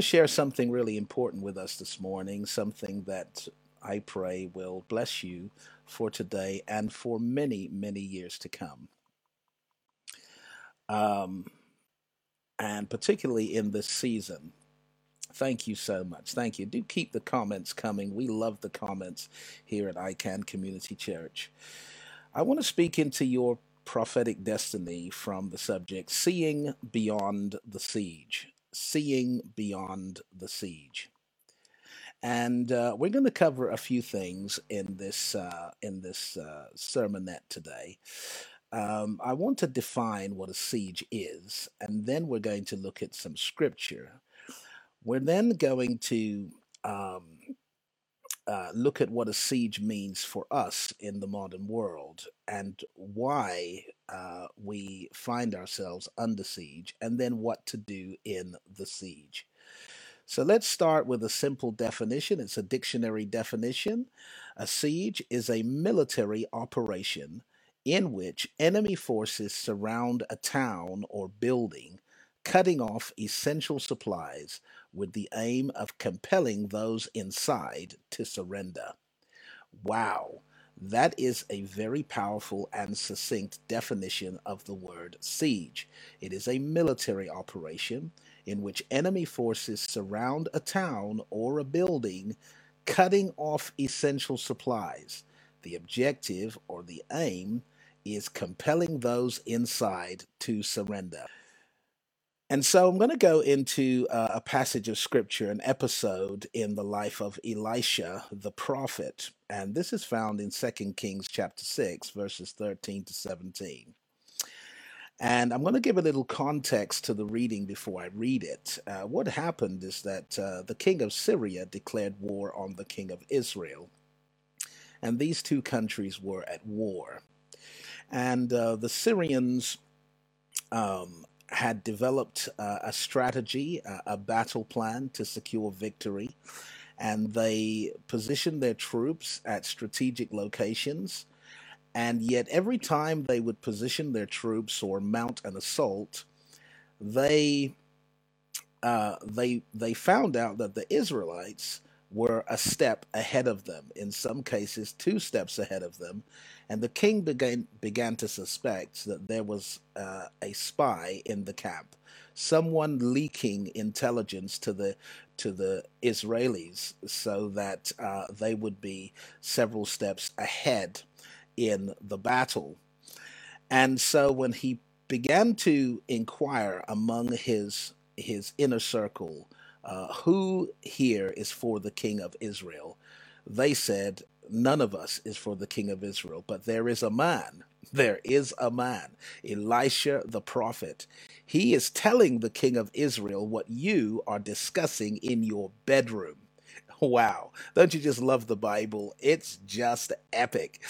to share something really important with us this morning, something that I pray will bless you for today and for many, many years to come. Um, and particularly in this season. Thank you so much. Thank you. Do keep the comments coming. We love the comments here at iCan Community Church. I want to speak into your prophetic destiny from the subject Seeing Beyond the Siege. Seeing Beyond the Siege. And uh, we're going to cover a few things in this uh, in this uh, sermonette today. Um, I want to define what a siege is, and then we're going to look at some scripture. We're then going to um, uh, look at what a siege means for us in the modern world and why uh, we find ourselves under siege, and then what to do in the siege. So let's start with a simple definition. It's a dictionary definition. A siege is a military operation in which enemy forces surround a town or building, cutting off essential supplies with the aim of compelling those inside to surrender. Wow, that is a very powerful and succinct definition of the word siege. It is a military operation in which enemy forces surround a town or a building, cutting off essential supplies. The objective or the aim is compelling those inside to surrender. And so I'm going to go into uh, a passage of scripture, an episode in the life of Elisha the prophet. And this is found in Second Kings chapter 6, verses 13 to 17. And I'm going to give a little context to the reading before I read it. Uh, what happened is that uh, the king of Syria declared war on the king of Israel, and these two countries were at war. And uh, the Syrians um, had developed uh, a strategy, uh, a battle plan to secure victory, and they positioned their troops at strategic locations. And yet, every time they would position their troops or mount an assault, they uh, they they found out that the Israelites were a step ahead of them. In some cases, two steps ahead of them, and the king began began to suspect that there was uh, a spy in the camp, someone leaking intelligence to the to the Israelis, so that uh, they would be several steps ahead in the battle. And so when he began to inquire among his his inner circle, uh, who here is for the king of Israel, they said, None of us is for the king of Israel, but there is a man. There is a man, Elisha the prophet. He is telling the king of Israel what you are discussing in your bedroom. Wow. Don't you just love the Bible? It's just epic.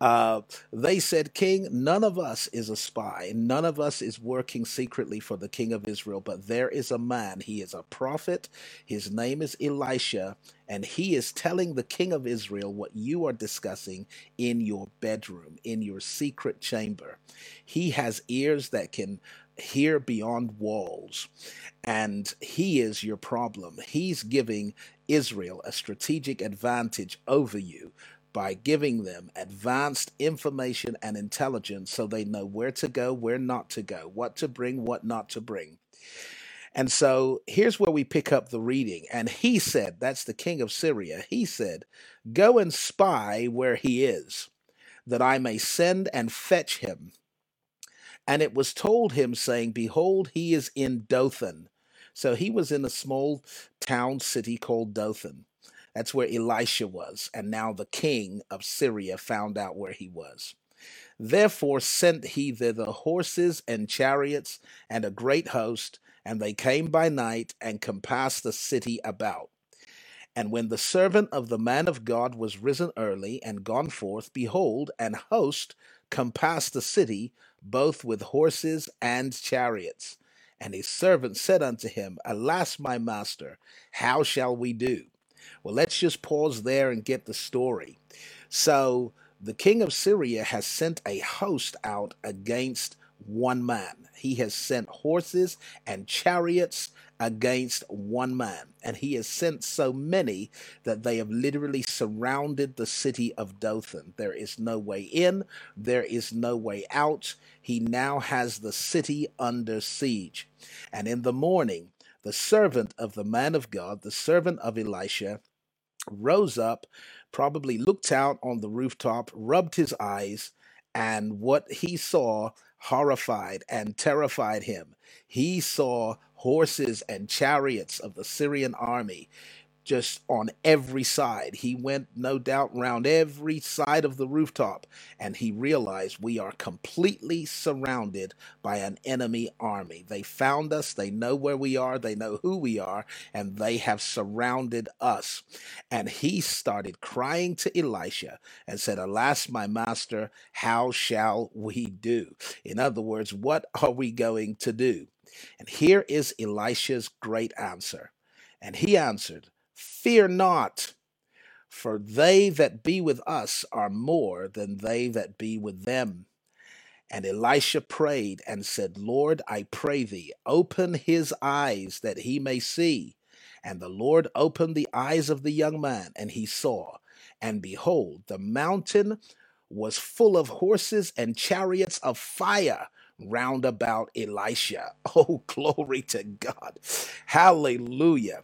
Uh, they said, King, none of us is a spy. None of us is working secretly for the king of Israel, but there is a man. He is a prophet. His name is Elisha, and he is telling the king of Israel what you are discussing in your bedroom, in your secret chamber. He has ears that can hear beyond walls, and he is your problem. He's giving Israel a strategic advantage over you by giving them advanced information and intelligence so they know where to go, where not to go, what to bring, what not to bring. And so here's where we pick up the reading. And he said, That's the king of Syria. He said, Go and spy where he is, that I may send and fetch him. And it was told him, saying, Behold, he is in Dothan. So he was in a small town city called Dothan. That's where Elisha was. And now the king of Syria found out where he was. Therefore sent he thither horses and chariots and a great host, and they came by night and compassed the city about. And when the servant of the man of God was risen early and gone forth, behold, an host compassed the city, both with horses and chariots. And his servant said unto him, Alas, my master, how shall we do? Well, let's just pause there and get the story. So, the king of Syria has sent a host out against one man. He has sent horses and chariots against one man. And he has sent so many that they have literally surrounded the city of Dothan. There is no way in, there is no way out. He now has the city under siege. And in the morning, the servant of the man of God, the servant of Elisha, rose up, probably looked out on the rooftop, rubbed his eyes, and what he saw horrified and terrified him. He saw horses and chariots of the Syrian army just on every side. He went, no doubt, round every side of the rooftop, and he realized we are completely surrounded by an enemy army. They found us, they know where we are, they know who we are, and they have surrounded us. And he started crying to Elisha and said, Alas, my master, how shall we do? In other words, what are we going to do? And here is Elisha's great answer. And he answered, Fear not, for they that be with us are more than they that be with them. And Elisha prayed and said, Lord, I pray thee, open his eyes that he may see. And the Lord opened the eyes of the young man, and he saw. And behold, the mountain was full of horses and chariots of fire round about Elisha. Oh, glory to God. Hallelujah.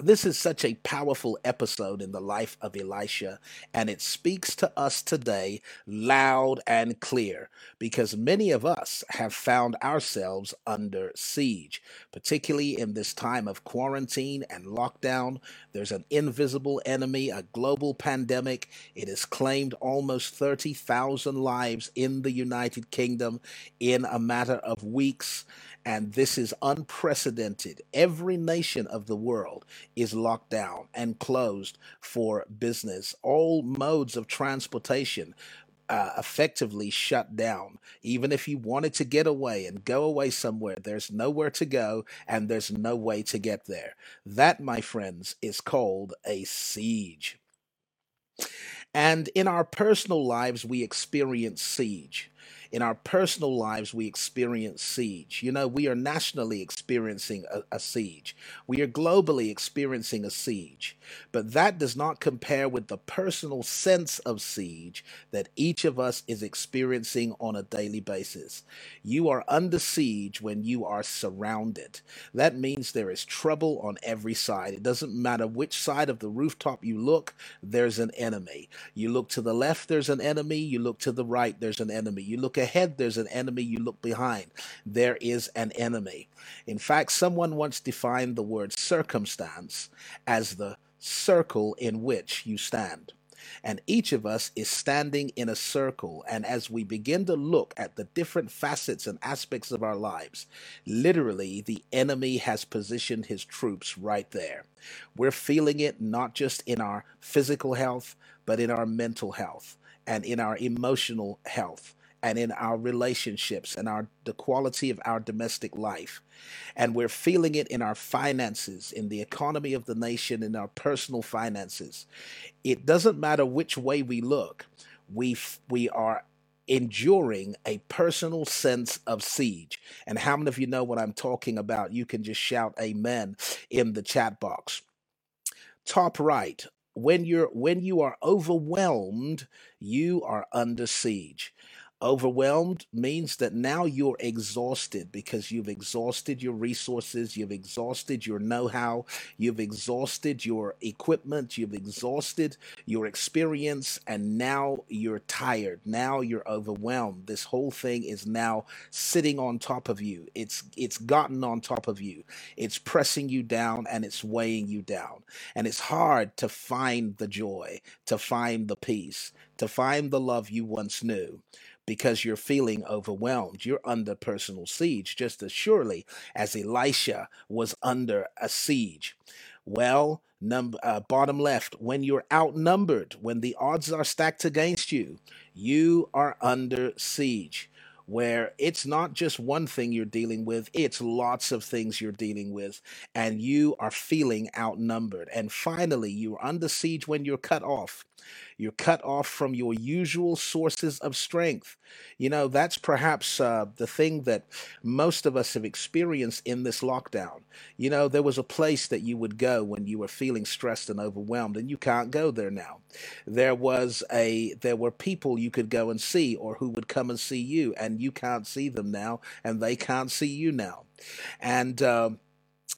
This is such a powerful episode in the life of Elisha, and it speaks to us today loud and clear because many of us have found ourselves under siege, particularly in this time of quarantine and lockdown. There's an invisible enemy, a global pandemic. It has claimed almost 30,000 lives in the United Kingdom in a matter of weeks. And this is unprecedented. Every nation of the world is locked down and closed for business. All modes of transportation uh, effectively shut down. Even if you wanted to get away and go away somewhere, there's nowhere to go and there's no way to get there. That, my friends, is called a siege. And in our personal lives, we experience siege. In our personal lives, we experience siege. You know, we are nationally experiencing a, a siege. We are globally experiencing a siege. But that does not compare with the personal sense of siege that each of us is experiencing on a daily basis. You are under siege when you are surrounded. That means there is trouble on every side. It doesn't matter which side of the rooftop you look, there's an enemy. You look to the left, there's an enemy. You look to the right, there's an enemy. You look ahead, there's an enemy. You look behind, there is an enemy. In fact, someone once defined the word circumstance as the circle in which you stand. And each of us is standing in a circle. And as we begin to look at the different facets and aspects of our lives, literally the enemy has positioned his troops right there. We're feeling it not just in our physical health, but in our mental health and in our emotional health and in our relationships and our the quality of our domestic life. And we're feeling it in our finances in the economy of the nation in our personal finances. It doesn't matter which way we look we f- we are enduring a personal sense of siege. And how many of you know what I'm talking about? You can just shout amen in the chat box. Top right when you're when you are overwhelmed you are under siege Overwhelmed means that now you're exhausted because you've exhausted your resources, you've exhausted your know how, you've exhausted your equipment, you've exhausted your experience, and now you're tired. Now you're overwhelmed. This whole thing is now sitting on top of you. It's it's gotten on top of you. It's pressing you down and it's weighing you down. And it's hard to find the joy, to find the peace, to find the love you once knew because you're feeling overwhelmed. You're under personal siege, just as surely as Elisha was under a siege. Well, num- uh, bottom left, when you're outnumbered, when the odds are stacked against you, you are under siege. where it's not just one thing you're dealing with, it's lots of things you're dealing with, and you are feeling outnumbered. And finally, you're under siege when you're cut off. You're cut off from your usual sources of strength. You know, that's perhaps uh, the thing that most of us have experienced in this lockdown. You know, there was a place that you would go when you were feeling stressed and overwhelmed, and you can't go there now. There was a there were people you could go and see or who would come and see you, and you can't see them now, and they can't see you now. And um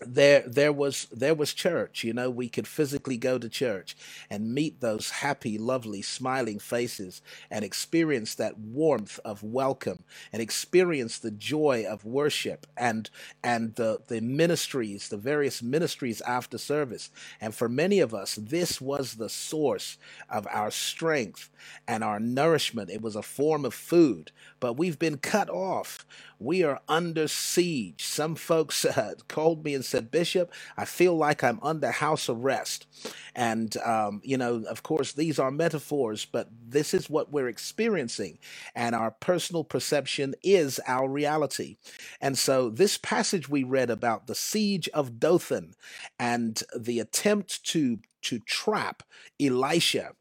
there there was there was church you know we could physically go to church and meet those happy lovely smiling faces and experience that warmth of welcome and experience the joy of worship and and the the ministries the various ministries after service. And for many of us this was the source of our strength and our nourishment. It was a form of food but we've been cut off. We are under siege. Some folks uh, called me and said, Bishop, I feel like I'm under house arrest. And, um, you know, of course, these are metaphors, but this is what we're experiencing. And our personal perception is our reality. And so, this passage we read about the siege of Dothan and the attempt to to trap Elisha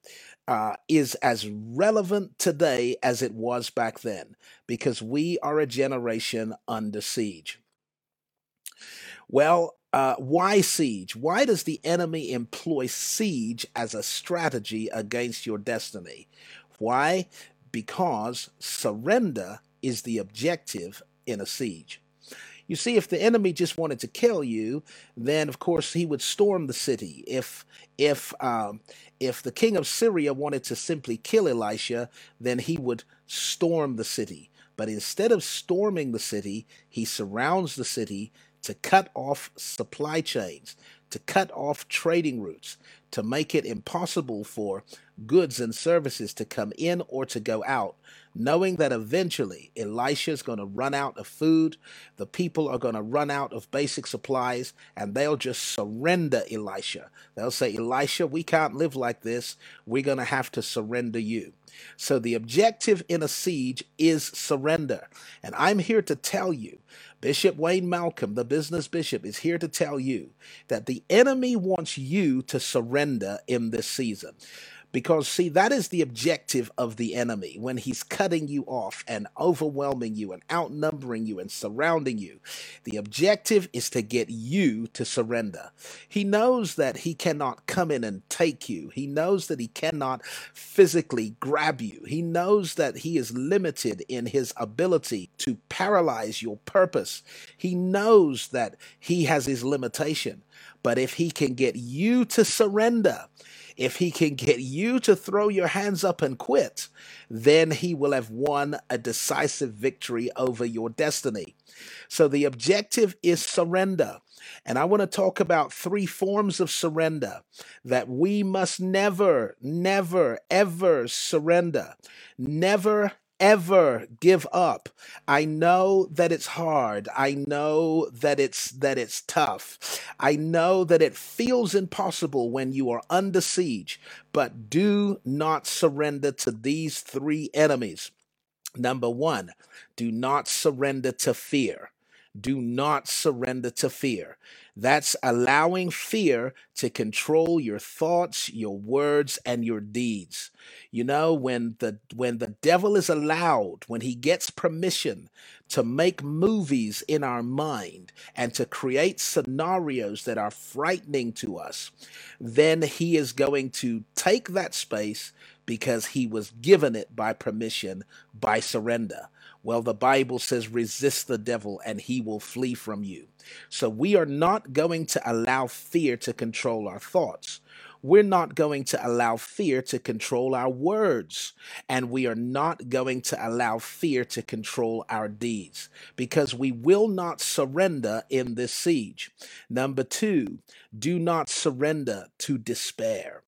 uh, is as relevant today as it was back then because we are a generation under siege. Well, uh, why siege? Why does the enemy employ siege as a strategy against your destiny? Why? Because surrender is the objective in a siege. You see, if the enemy just wanted to kill you, then of course he would storm the city. If if um, if the king of Syria wanted to simply kill Elisha, then he would storm the city. But instead of storming the city, he surrounds the city to cut off supply chains, to cut off trading routes, to make it impossible for goods and services to come in or to go out, knowing that eventually Elisha is going to run out of food, the people are going to run out of basic supplies, and they'll just surrender Elisha. They'll say, Elisha, we can't live like this. We're going to have to surrender you. So the objective in a siege is surrender. And I'm here to tell you Bishop Wayne Malcolm, the business bishop, is here to tell you that the enemy wants you to surrender in this season. Because, see, that is the objective of the enemy when he's cutting you off and overwhelming you and outnumbering you and surrounding you. The objective is to get you to surrender. He knows that he cannot come in and take you, he knows that he cannot physically grab you, he knows that he is limited in his ability to paralyze your purpose. He knows that he has his limitation. But if he can get you to surrender, if he can get you to throw your hands up and quit, then he will have won a decisive victory over your destiny. So the objective is surrender. And I want to talk about three forms of surrender that we must never, never, ever surrender. Never, ever give up. I know that it's hard. I know that it's that it's tough. I know that it feels impossible when you are under siege, but do not surrender to these three enemies. Number 1, do not surrender to fear. Do not surrender to fear. That's allowing fear to control your thoughts, your words, and your deeds. You know, when the when the devil is allowed, when he gets permission to make movies in our mind and to create scenarios that are frightening to us, then he is going to take that space because he was given it by permission by surrender. Well, the Bible says, resist the devil and he will flee from you. So we are not going to allow fear to control our thoughts. We're not going to allow fear to control our words. And we are not going to allow fear to control our deeds because we will not surrender in this siege. Number two, do not surrender to despair.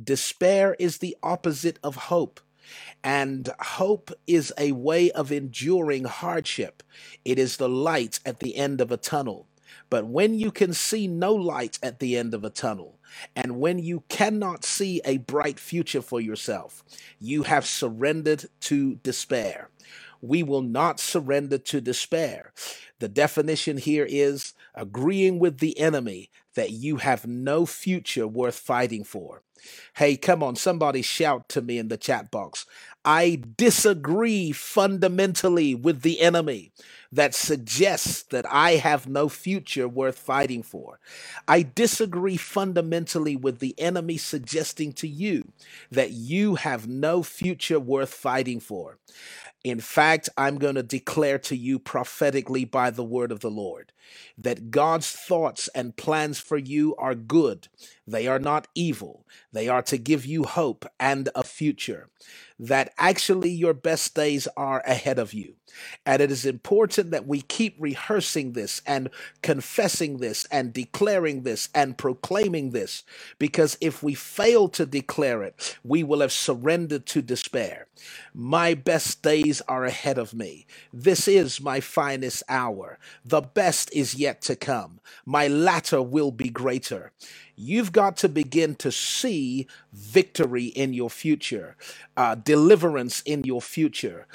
Despair is the opposite of hope. And hope is a way of enduring hardship. It is the light at the end of a tunnel. But when you can see no light at the end of a tunnel, and when you cannot see a bright future for yourself, you have surrendered to despair. We will not surrender to despair. The definition here is agreeing with the enemy that you have no future worth fighting for. Hey, come on, somebody shout to me in the chat box. I disagree fundamentally with the enemy that suggests that I have no future worth fighting for. I disagree fundamentally with the enemy suggesting to you that you have no future worth fighting for. In fact, I'm going to declare to you prophetically by the word of the Lord that God's thoughts and plans for you are good. They are not evil. They are to give you hope and a future. That actually your best days are ahead of you. And it is important that we keep rehearsing this and confessing this and declaring this and proclaiming this, because if we fail to declare it, we will have surrendered to despair. My best days are ahead of me. This is my finest hour. The best is yet to come. My latter will be greater. You've got to begin to see victory in your future, uh, deliverance in your future,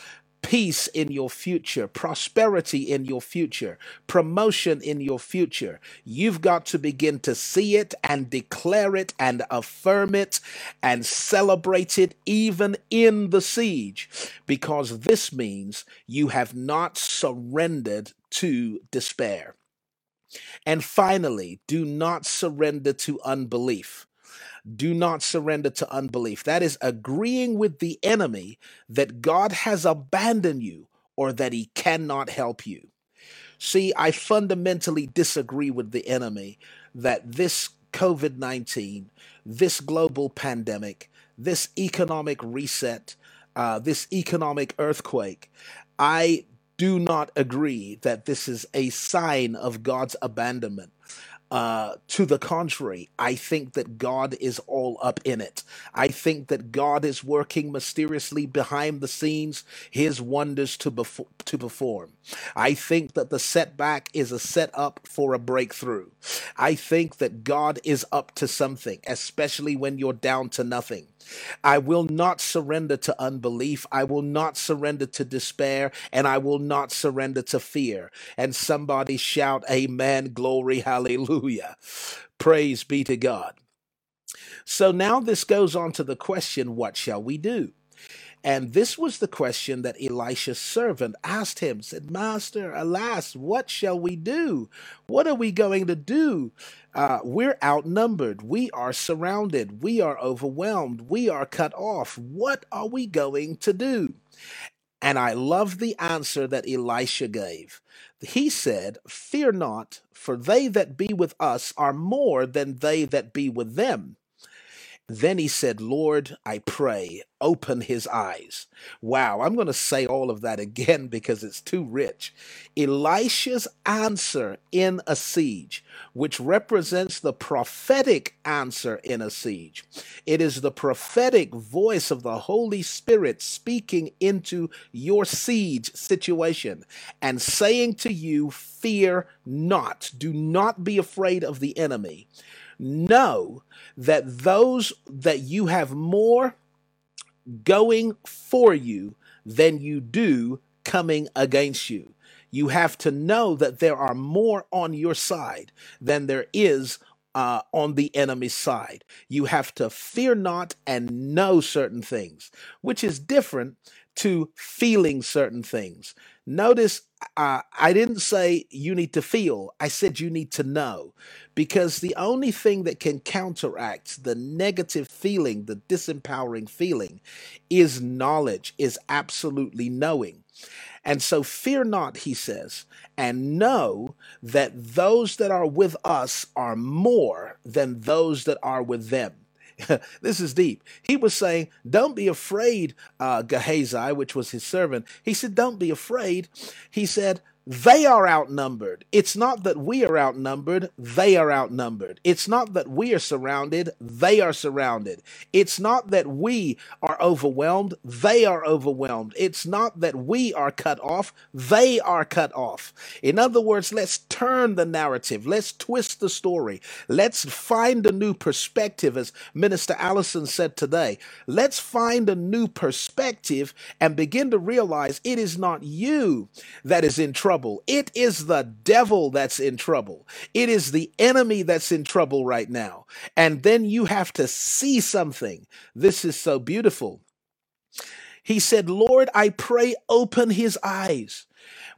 peace in your future, prosperity in your future, promotion in your future. You've got to begin to see it and declare it and affirm it and celebrate it even in the siege, because this means you have not surrendered to despair. And finally, do not surrender to unbelief. Do not surrender to unbelief. That is agreeing with the enemy that God has abandoned you or that he cannot help you. See, I fundamentally disagree with the enemy that this COVID 19, this global pandemic, this economic reset, uh, this economic earthquake, I do not agree that this is a sign of God's abandonment. Uh, to the contrary, I think that God is all up in it. I think that God is working mysteriously behind the scenes, His wonders to, befo- to perform. I think that the setback is a setup for a breakthrough. I think that God is up to something, especially when you're down to nothing. I will not surrender to unbelief. I will not surrender to despair, and I will not surrender to fear. And somebody shout, Amen, glory, hallelujah. Praise be to God. So now this goes on to the question, What shall we do? And this was the question that Elisha's servant asked him, said, Master, alas, what shall we do? What are we going to do? Uh, we're outnumbered. We are surrounded. We are overwhelmed. We are cut off. What are we going to do? And I love the answer that Elisha gave. He said, Fear not, for they that be with us are more than they that be with them. Then he said, Lord, I pray, open his eyes. Wow, I'm going to say all of that again because it's too rich. Elisha's answer in a siege, which represents the prophetic answer in a siege. It is the prophetic voice of the Holy Spirit speaking into your siege situation and saying to you, Fear not, do not be afraid of the enemy know that those that you have more going for you than you do coming against you. You have to know that there are more on your side than there is uh, on the enemy's side. You have to fear not and know certain things, which is different to feeling certain things. Notice uh, I didn't say you need to feel, I said you need to know. Because the only thing that can counteract the negative feeling, the disempowering feeling, is knowledge, is absolutely knowing. And so fear not, he says, and know that those that are with us are more than those that are with them. this is deep. He was saying, Don't be afraid, uh, Gehazi, which was his servant. He said, Don't be afraid. He said, They are outnumbered. It's not that we are outnumbered, they are outnumbered. It's not that we are surrounded, they are surrounded. It's not that we are overwhelmed, they are overwhelmed. It's not that we are cut off, they are cut off. In other words, let's turn the narrative, let's twist the story, let's find a new perspective, as Minister Allison said today. Let's find a new perspective and begin to realize it is not you that is in trouble. It is the devil that's in trouble. It is the enemy that's in trouble right now. And then you have to see something. This is so beautiful. He said, Lord, I pray, open his eyes.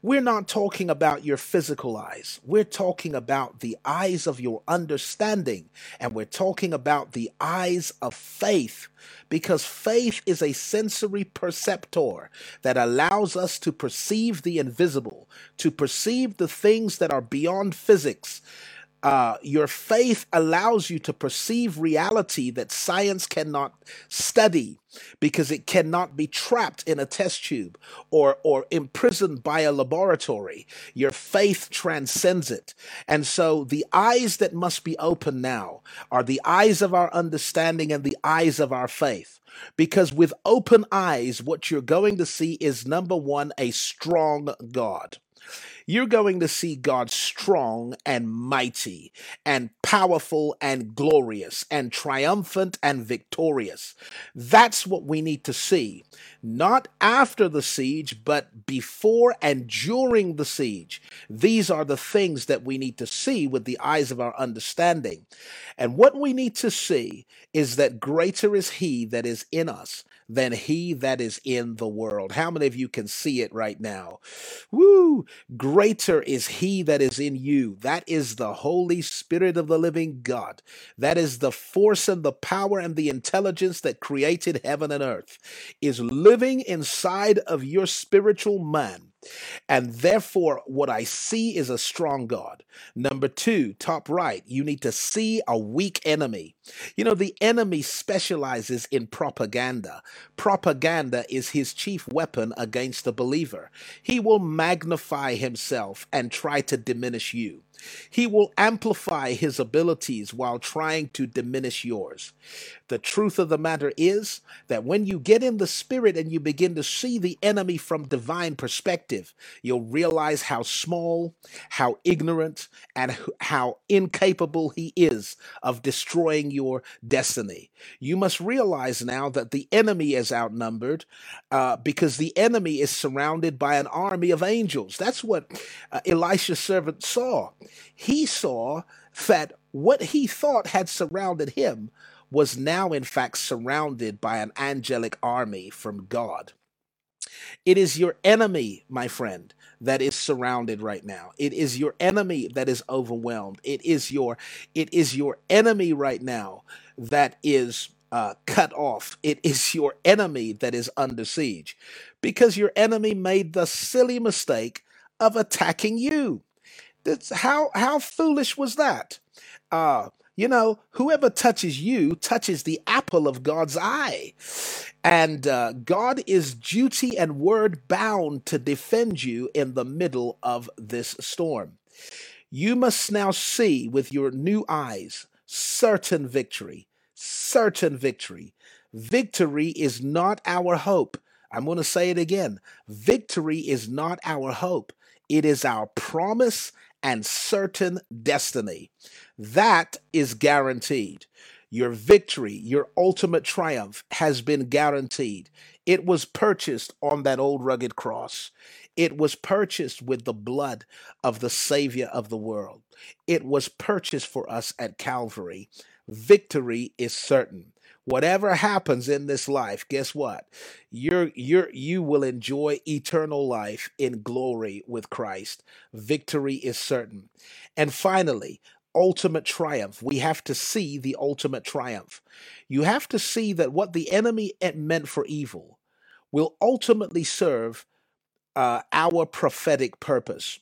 We're not talking about your physical eyes. We're talking about the eyes of your understanding. And we're talking about the eyes of faith. Because faith is a sensory perceptor that allows us to perceive the invisible, to perceive the things that are beyond physics, uh, your faith allows you to perceive reality that science cannot study because it cannot be trapped in a test tube or, or imprisoned by a laboratory. Your faith transcends it. And so the eyes that must be open now are the eyes of our understanding and the eyes of our faith. Because with open eyes, what you're going to see is number one, a strong God you're going to see God strong and mighty and powerful and glorious and triumphant and victorious. That's what we need to see, not after the siege, but before and during the siege. These are the things that we need to see with the eyes of our understanding. And what we need to see is that greater is He that is in us than he that is in the world. How many of you can see it right now? Woo! Greater is he that is in you. That is the Holy Spirit of the living God. That is the force and the power and the intelligence that created heaven and earth, is living inside of your spiritual man. And therefore, what I see is a strong God. Number two, top right, you need to see a weak enemy. You know, the enemy specializes in propaganda. Propaganda is his chief weapon against the believer. He will magnify himself and try to diminish you. He will amplify his abilities while trying to diminish yours. The truth of the matter is that when you get in the spirit and you begin to see the enemy from divine perspective, you'll realize how small, how ignorant, and how incapable he is of destroying your destiny. You must realize now that the enemy is outnumbered uh, because the enemy is surrounded by an army of angels. That's what uh, Elisha's servant saw. He saw that what he thought had surrounded him was now, in fact, surrounded by an angelic army from God. It is your enemy, my friend, that is surrounded right now. It is your enemy that is overwhelmed. It is your it is your enemy right now that is uh, cut off. It is your enemy that is under siege because your enemy made the silly mistake of attacking you. That's how how foolish was that? Uh, you know, whoever touches you touches the apple of God's eye. And uh, God is duty and word bound to defend you in the middle of this storm. You must now see with your new eyes certain victory, certain victory. Victory is not our hope. I'm going to say it again. Victory is not our hope. It is our promise and certain destiny. That is guaranteed. Your victory, your ultimate triumph has been guaranteed. It was purchased on that old rugged cross. It was purchased with the blood of the Savior of the world. It was purchased for us at Calvary. Victory is certain. Whatever happens in this life, guess what? You're you're you will enjoy eternal life in glory with Christ. Victory is certain. And finally, ultimate triumph. We have to see the ultimate triumph. You have to see that what the enemy meant for evil will ultimately serve uh, our prophetic purpose.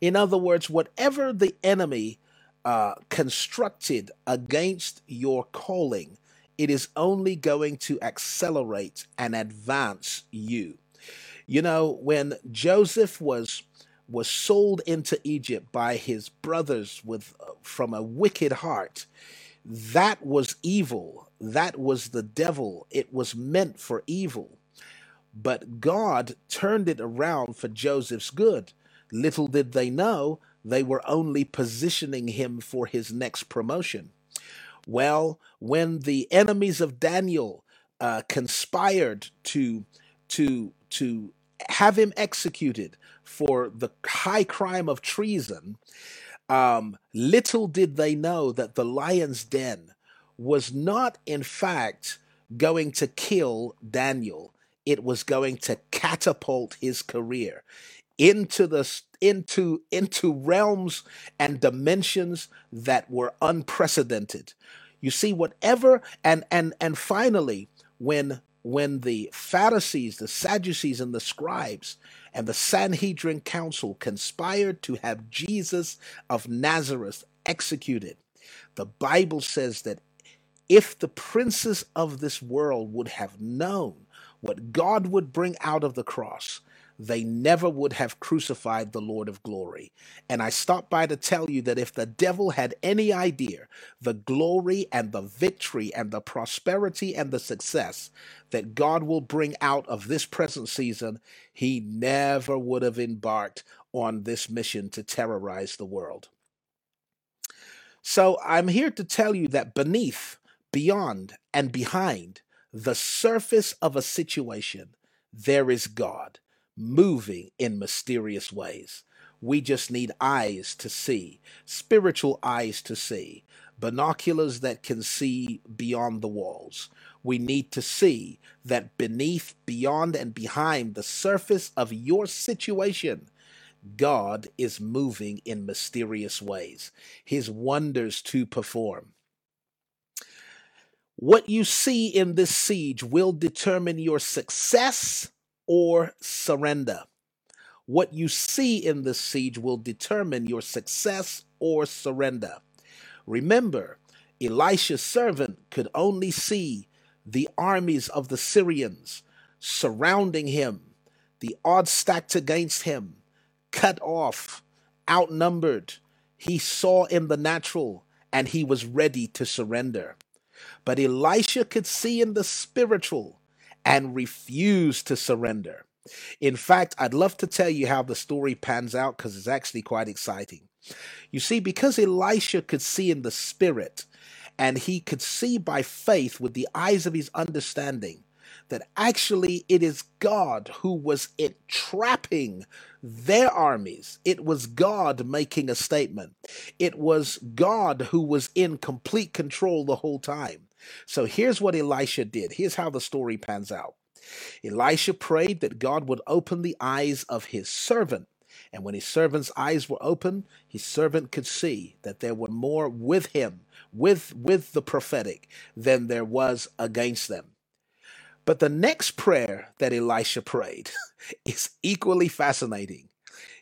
In other words, whatever the enemy uh, constructed against your calling, it is only going to accelerate and advance you. You know, when Joseph was was sold into Egypt by his brothers with from a wicked heart, that was evil. That was the devil. It was meant for evil. But God turned it around for Joseph's good. Little did they know they were only positioning him for his next promotion. Well, when the enemies of Daniel uh, conspired to to to have him executed for the high crime of treason, um, little did they know that the lion's den was not, in fact, going to kill Daniel. It was going to catapult his career into the into into realms and dimensions that were unprecedented. You see, whatever and and and finally, when when the Pharisees, the Sadducees, and the scribes and the Sanhedrin council conspired to have Jesus of Nazareth executed, the Bible says that if the princes of this world would have known what God would bring out of the cross, they never would have crucified the Lord of glory. And I stop by to tell you that if the devil had any idea the glory and the victory and the prosperity and the success that God will bring out of this present season, he never would have embarked on this mission to terrorize the world. So I'm here to tell you that beneath, beyond, and behind the surface of a situation, there is God moving in mysterious ways. We just need eyes to see, spiritual eyes to see, binoculars that can see beyond the walls. We need to see that beneath, beyond, and behind the surface of your situation, God is moving in mysterious ways, His wonders to perform. What you see in this siege will determine your success or surrender. What you see in this siege will determine your success or surrender. Remember, Elisha's servant could only see the armies of the Syrians surrounding him, the odds stacked against him, cut off, outnumbered. He saw in the natural and he was ready to surrender. But Elisha could see in the spiritual and refused to surrender. In fact, I'd love to tell you how the story pans out because it's actually quite exciting. You see, because Elisha could see in the spirit and he could see by faith with the eyes of his understanding that actually it is God who was entrapping their armies. It was God making a statement. It was God who was in complete control the whole time. So here's what Elisha did. Here's how the story pans out. Elisha prayed that God would open the eyes of his servant. And when his servant's eyes were open, his servant could see that there were more with him, with, with the prophetic, than there was against them. But the next prayer that Elisha prayed is equally fascinating.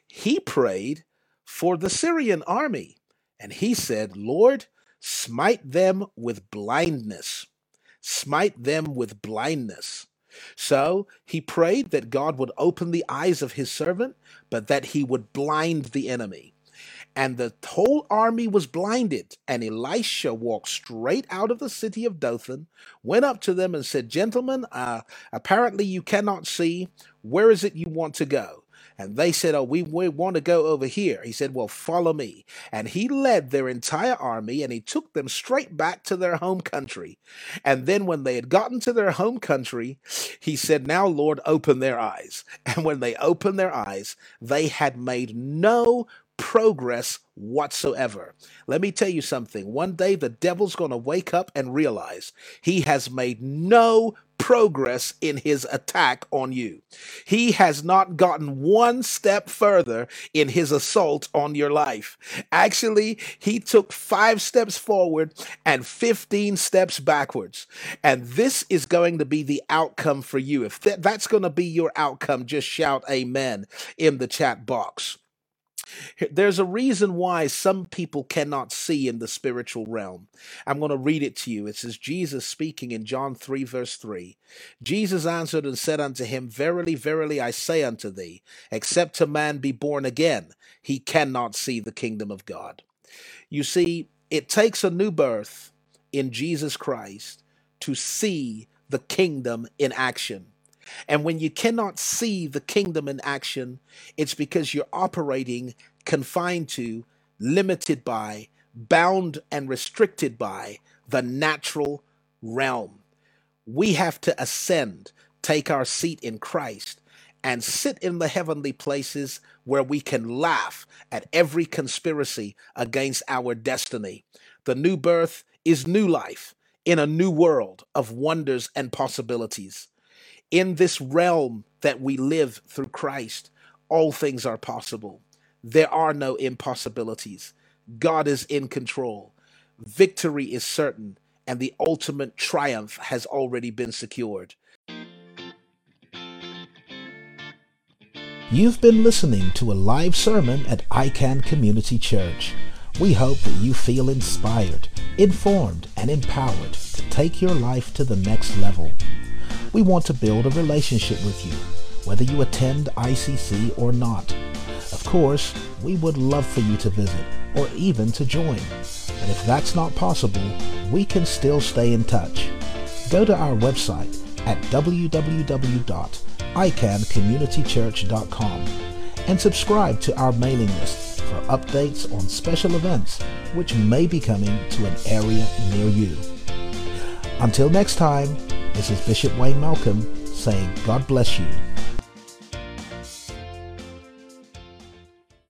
He prayed for the Syrian army, and he said, Lord, smite them with blindness. Smite them with blindness. So he prayed that God would open the eyes of his servant, but that he would blind the enemy. And the whole army was blinded. And Elisha walked straight out of the city of Dothan, went up to them and said, Gentlemen, uh, apparently you cannot see. Where is it you want to go? And they said, Oh, we, we want to go over here. He said, Well, follow me. And he led their entire army and he took them straight back to their home country. And then when they had gotten to their home country, he said, Now, Lord, open their eyes. And when they opened their eyes, they had made no progress whatsoever. Let me tell you something. One day the devil's going to wake up and realize he has made no progress in his attack on you. He has not gotten one step further in his assault on your life. Actually, he took five steps forward and 15 steps backwards. And this is going to be the outcome for you. If that- that's going to be your outcome, just shout amen in the chat box. There's a reason why some people cannot see in the spiritual realm. I'm going to read it to you. It says, Jesus speaking in John 3, verse 3. Jesus answered and said unto him, Verily, verily, I say unto thee, except a man be born again, he cannot see the kingdom of God. You see, it takes a new birth in Jesus Christ to see the kingdom in action. And when you cannot see the kingdom in action, it's because you're operating confined to, limited by, bound and restricted by the natural realm. We have to ascend, take our seat in Christ, and sit in the heavenly places where we can laugh at every conspiracy against our destiny. The new birth is new life in a new world of wonders and possibilities. In this realm that we live through Christ, all things are possible. There are no impossibilities. God is in control. Victory is certain, and the ultimate triumph has already been secured. You've been listening to a live sermon at iCan Community Church. We hope that you feel inspired, informed, and empowered to take your life to the next level. We want to build a relationship with you, whether you attend ICC or not. Of course, we would love for you to visit or even to join. But if that's not possible, we can still stay in touch. Go to our website at www.icancommunitychurch.com and subscribe to our mailing list for updates on special events which may be coming to an area near you. Until next time, this is Bishop Wayne Malcolm saying God bless you.